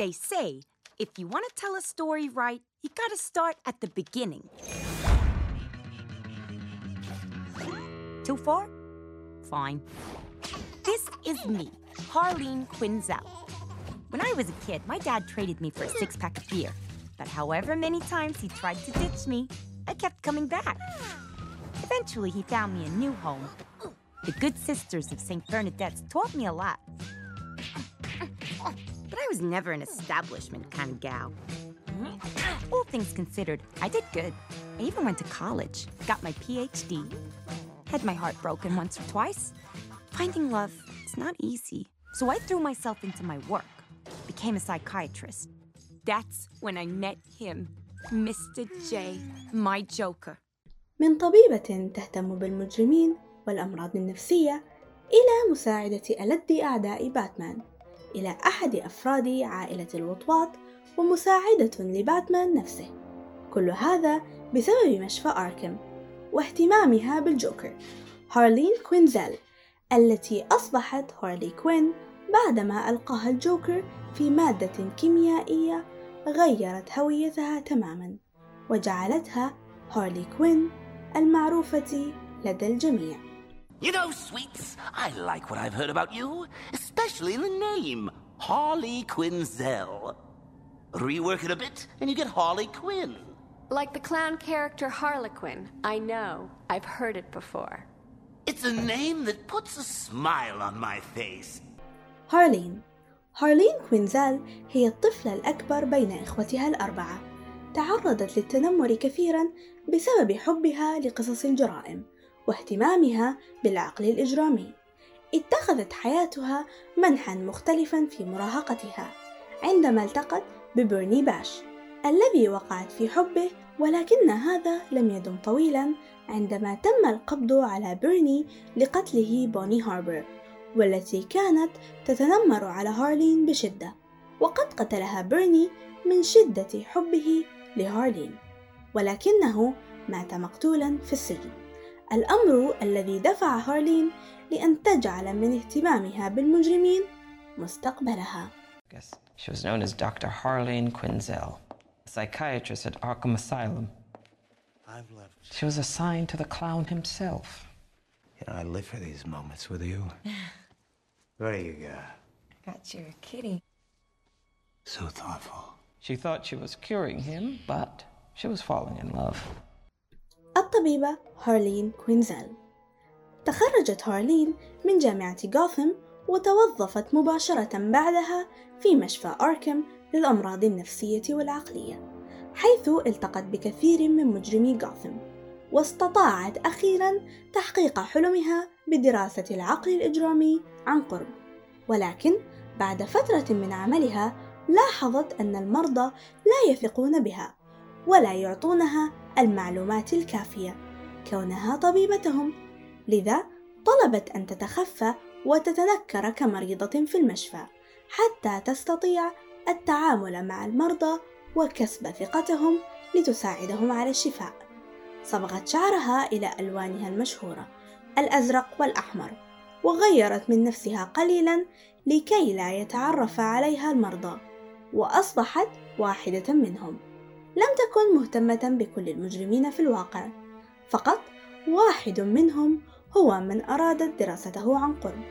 They say if you want to tell a story right, you gotta start at the beginning. Too far? Fine. This is me, Harleen Quinzel. When I was a kid, my dad traded me for a six pack of beer. But however many times he tried to ditch me, I kept coming back. Eventually, he found me a new home. The Good Sisters of St. Bernadette's taught me a lot But I was never an establishment kind of gal. All things considered, I did good. I even went to college, got my PhD, had my heart broken once or twice. Finding love is not easy, so I threw myself into my work, became a psychiatrist. That's when I met him, Mr. J, my Joker. من طبيبة تهتم بالمجرمين والأمراض النفسية إلى مساعدة ألد أعداء باتمان إلى أحد أفراد عائلة الوطواط ومساعدة لباتمان نفسه. كل هذا بسبب مشفى آركم واهتمامها بالجوكر هارلين كوينزل التي أصبحت هارلي كوين بعدما ألقاها الجوكر في مادة كيميائية غيرت هويتها تماما وجعلتها هارلي كوين المعروفة لدى الجميع. You know, sweets, I like what I've heard about you, especially the name, Harley Quinzel. Rework it a bit, and you get Harley Quinn. Like the clown character Harlequin. I know. I've heard it before. It's a name that puts a smile on my face. هارلين هارلين كوينزال هي الطفلة الأكبر بين إخوتها الأربعة تعرضت للتنمر كثيرا بسبب حبها لقصص الجرائم واهتمامها بالعقل الإجرامي. اتخذت حياتها منحا مختلفا في مراهقتها عندما التقت ببرني باش الذي وقعت في حبه ولكن هذا لم يدم طويلا عندما تم القبض على بيرني لقتله بوني هاربر والتي كانت تتنمر على هارلين بشدة. وقد قتلها بيرني من شدة حبه لهارلين ولكنه مات مقتولا في السجن. الأمر الذي دفع هارلين لأن تجعل من اهتمامها بالمجرمين مستقبلها Guess she was known as Dr. Harlene Quinzel, a psychiatrist at Arkham Asylum. I've left. She was assigned to the clown himself. You know, I live for these moments with you. what do you got? Got your kitty. So thoughtful. She thought she was curing him, but she was falling in love. الطبيبة هارلين كوينزيل تخرجت هارلين من جامعة غوثم وتوظفت مباشرة بعدها في مشفى أركم للأمراض النفسية والعقلية حيث التقت بكثير من مجرمي غوثم واستطاعت أخيرا تحقيق حلمها بدراسة العقل الإجرامي عن قرب. ولكن بعد فترة من عملها لاحظت أن المرضى لا يثقون بها ولا يعطونها المعلومات الكافية. كونها طبيبتهم. لذا طلبت أن تتخفى وتتنكر كمريضة في المشفى حتى تستطيع التعامل مع المرضى وكسب ثقتهم لتساعدهم على الشفاء. صبغت شعرها إلى ألوانها المشهورة الأزرق والأحمر وغيرت من نفسها قليلا لكي لا يتعرف عليها المرضى وأصبحت واحدة منهم. لم تكن مهتمة بكل المجرمين في الواقع. فقط واحد منهم هو من أرادت دراسته عن قرب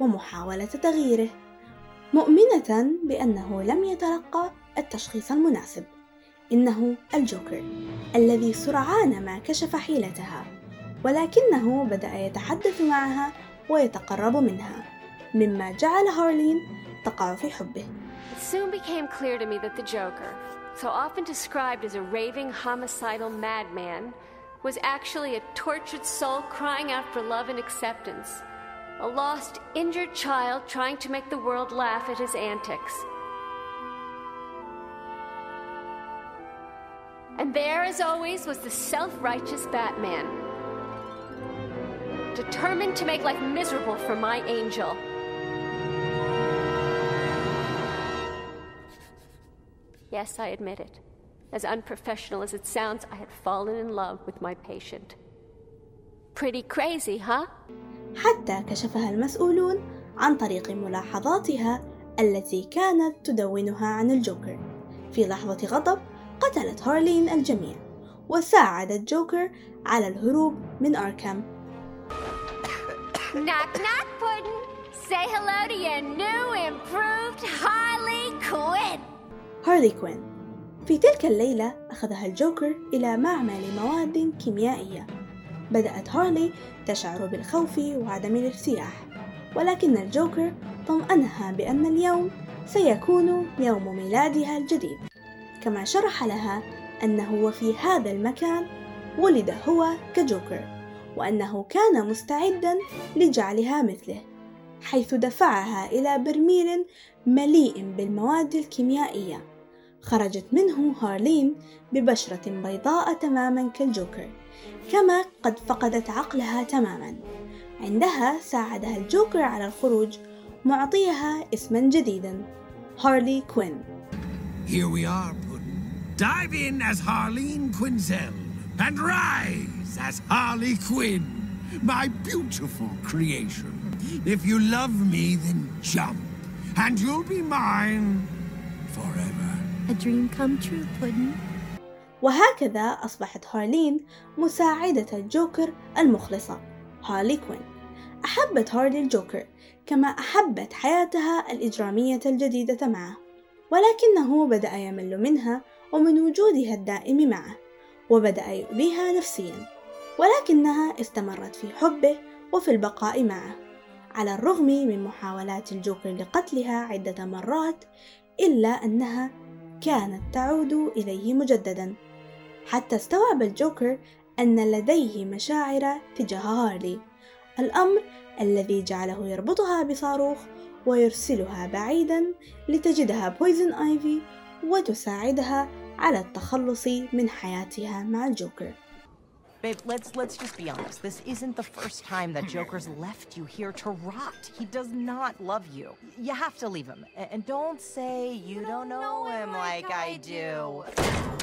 ومحاولة تغييره مؤمنة بأنه لم يتلقى التشخيص المناسب. إنه الجوكر الذي سرعان ما كشف حيلتها ولكنه بدأ يتحدث معها ويتقرب منها مما جعل هارلين تقع في حبه. It soon became clear to me that the Joker, so often described as a raving, homicidal madman, was actually a tortured soul crying out for love and acceptance. A lost, injured child trying to make the world laugh at his antics. And there, as always, was the self righteous Batman, determined to make life miserable for my angel. Yes, I admit it. As unprofessional as it sounds, I had fallen in love with my patient. Pretty crazy, huh? حتى كشفها المسؤولون عن طريق ملاحظاتها التي كانت تدونها عن الجوكر في لحظة غضب قتلت هارلين الجميع وساعدت جوكر على الهروب من أركام knock knock puddin say hello to your new improved Harley Quinn هارلي كوين. في تلك الليلة أخذها الجوكر إلى معمل مواد كيميائية. بدأت هارلي تشعر بالخوف وعدم الارتياح ولكن الجوكر طمأنها بأن اليوم سيكون يوم ميلادها الجديد. كما شرح لها أنه وفي هذا المكان ولد هو كجوكر وأنه كان مستعدا لجعلها مثله حيث دفعها إلى برميل مليء بالمواد الكيميائية. خرجت منه هارلين ببشرة بيضاء تماما كالجوكر كما قد فقدت عقلها تماما عندها ساعدها الجوكر على الخروج معطيها اسما جديدا هارلي كوين Here we are, Puddin. Dive in as Harleen Quinzel and rise as Harley Quinn, my beautiful creation. If you love me, then jump, and you'll be mine forever. A dream come true, Puddin'. وهكذا أصبحت هارلين مساعدة الجوكر المخلصة هارلي كوين أحبت هارلي الجوكر كما أحبت حياتها الإجرامية الجديدة معه ولكنه بدأ يمل منها ومن وجودها الدائم معه وبدأ يؤذيها نفسيا ولكنها استمرت في حبه وفي البقاء معه على الرغم من محاولات الجوكر لقتلها عدة مرات إلا أنها كانت تعود إليه مجددا. حتى استوعب الجوكر أن لديه مشاعر تجاه هارلي الأمر الذي جعله يربطها بصاروخ ويرسلها بعيدا لتجدها بويزن آيفي وتساعدها على التخلص من حياتها مع الجوكر. Babe, let's let's just be honest. This isn't the first time that Joker's left you here to rot. He does not love you. You have to leave him. And don't say you don't know him like I do.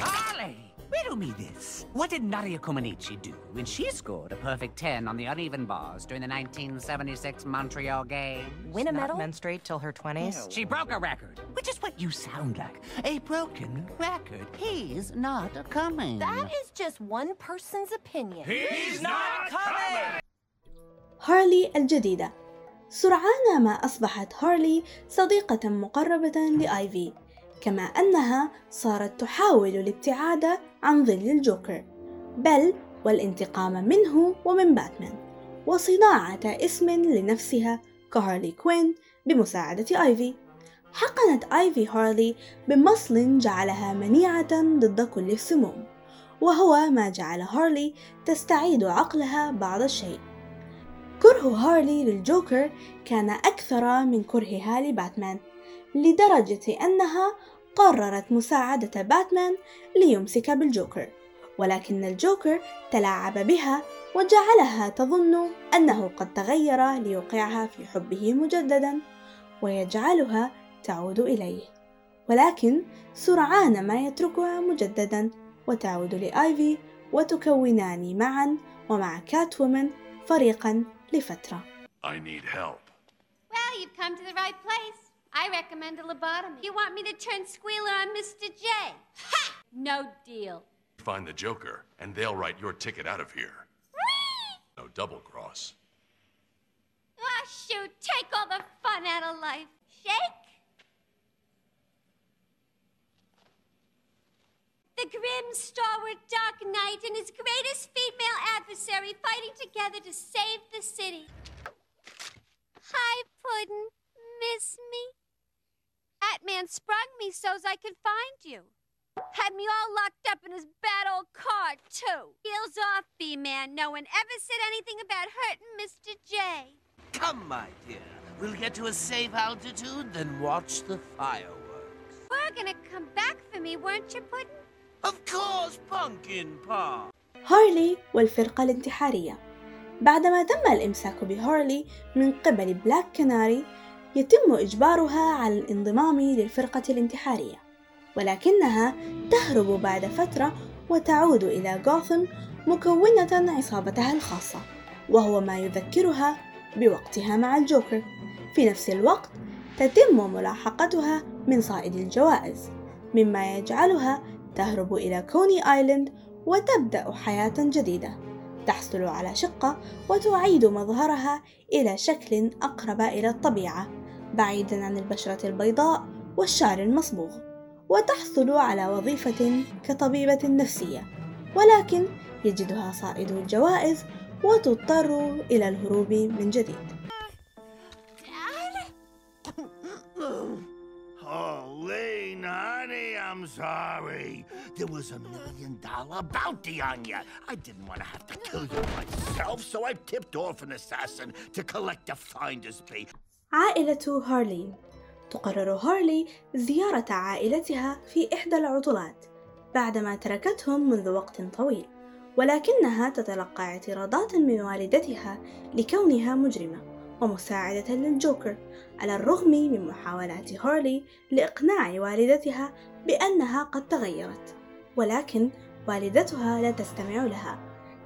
Harley! Riddle me this. What did Nadia Comaneci do when she scored a perfect 10 on the uneven bars during the 1976 Montreal Games? Win a medal? menstruate till her 20s? She broke a record, which is what you sound like. A broken record. He's not coming. That is just one person's opinion. He's not coming! هارلي الجديدة سرعان ما أصبحت هارلي صديقة مقربة لآيفي كما أنها صارت تحاول الابتعاد عن ظل الجوكر بل والانتقام منه ومن باتمان وصناعة اسم لنفسها كهارلي كوين بمساعدة آيفي. حقنت آيفي هارلي بمصل جعلها منيعة ضد كل السموم وهو ما جعل هارلي تستعيد عقلها بعض الشيء. كره هارلي للجوكر كان أكثر من كرهها لباتمان لدرجة أنها قررت مساعدة باتمان ليمسك بالجوكر ولكن الجوكر تلاعب بها وجعلها تظن أنه قد تغير ليوقعها في حبه مجددا ويجعلها تعود إليه ولكن سرعان ما يتركها مجددا وتعود لآيفي وتكونان معا ومع كات وومن فريقا لفترة I need help. Well, you've come to the right place. I recommend a lobotomy. You want me to turn squealer on Mr. J? Ha! No deal. Find the Joker, and they'll write your ticket out of here. No double cross. Ah, shoot, take all the fun out of life. Shake? The grim, stalwart Dark Knight and his greatest female adversary fighting together to save the city. Hi, Puddin'. Miss me? Batman sprung me so's I could find you. Had me all locked up in his bad old car, too. Heels off, B-Man. No one ever said anything about hurting Mr. J. Come, my dear. We'll get to a safe altitude, then watch the fireworks. Were gonna come back for me, weren't you, Puddin'? Of course, Pumpkin Pop. هارلي والفرقة الانتحارية بعدما تم الإمساك بهارلي من قبل بلاك كناري يتم إجبارها على الانضمام للفرقة الانتحارية ولكنها تهرب بعد فترة وتعود إلى غوثم مكونة عصابتها الخاصة وهو ما يذكرها بوقتها مع الجوكر. في نفس الوقت تتم ملاحقتها من صائد الجوائز مما يجعلها تهرب إلى كوني آيلاند وتبدأ حياة جديدة تحصل على شقة وتعيد مظهرها إلى شكل أقرب إلى الطبيعة. بعيدا عن البشرة البيضاء والشعر المصبوغ وتحصل على وظيفة كطبيبة نفسية ولكن يجدها صائد الجوائز وتضطر إلى الهروب من جديد Oh, I'm sorry. There was a million dollar bounty on you. I didn't want to have to kill you myself, so I tipped off an assassin to collect a finder's fee. عائلة هارلين تقرر هارلي زيارة عائلتها في إحدى العطلات بعدما تركتهم منذ وقت طويل ولكنها تتلقى اعتراضات من والدتها لكونها مجرمة ومساعدة للجوكر على الرغم من محاولات هارلي لإقناع والدتها بأنها قد تغيرت ولكن والدتها لا تستمع لها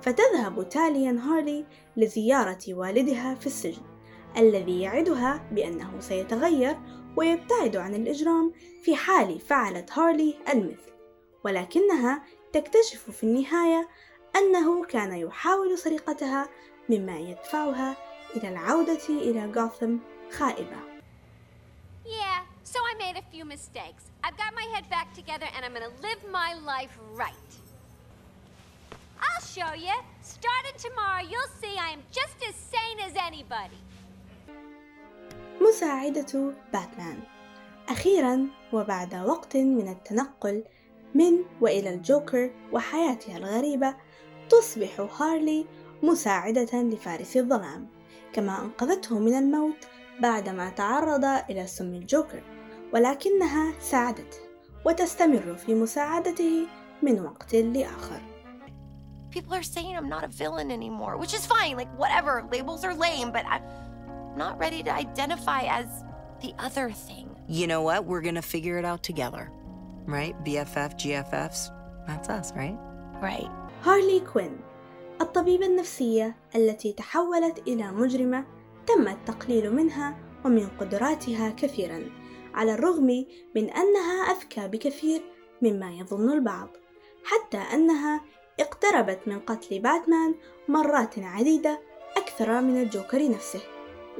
فتذهب تاليا هارلي لزيارة والدها في السجن. الذي يعدها بأنه سيتغير ويبتعد عن الإجرام في حال فعلت هارلي المثل ولكنها تكتشف في النهاية أنه كان يحاول سرقتها مما يدفعها إلى العودة إلى غوثم خائبة Yeah, so I made a few mistakes. I've got my head back together and I'm gonna live my life right. I'll show you. Starting tomorrow, you'll see I am just as sane as anybody. مساعدة باتمان أخيرا وبعد وقت من التنقل من وإلى الجوكر وحياتها الغريبة تصبح هارلي مساعدة لفارس الظلام كما أنقذته من الموت بعدما تعرض إلى سم الجوكر ولكنها ساعدته وتستمر في مساعدته من وقت لآخر People are saying I'm not a villain anymore, which is fine. Like, whatever. Labels are lame, but I'm not ready to identify as the other thing. You know what? We're gonna figure it out together. Right? BFF, GFFs. That's us, right? Right. هارلي كوين الطبيبة النفسية التي تحولت إلى مجرمة تم التقليل منها ومن قدراتها كثيرا على الرغم من أنها أذكى بكثير مما يظن البعض حتى أنها اقتربت من قتل باتمان مرات عديدة أكثر من الجوكر نفسه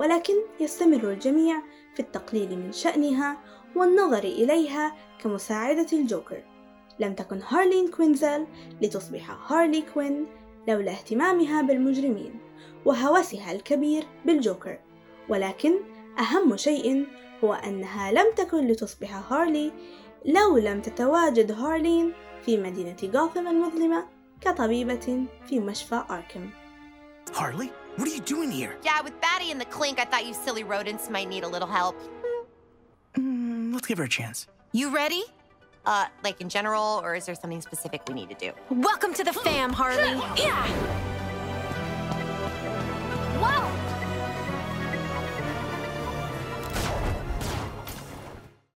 ولكن يستمر الجميع في التقليل من شأنها والنظر إليها كمساعدة الجوكر. لم تكن هارلين كوينزيل لتصبح هارلي كوين لولا اهتمامها بالمجرمين وهوسها الكبير بالجوكر. ولكن أهم شيء هو أنها لم تكن لتصبح هارلي لو لم تتواجد هارلين في مدينة غوثم المظلمة كطبيبة في مشفى أركم. Harley, what are you doing here? Yeah, with Batty and the Clink, I thought you silly rodents might need a little help. Mm, let's give her a chance. You ready? Uh, like in general, or is there something specific we need to do? Welcome to the fam, Harley. Yeah.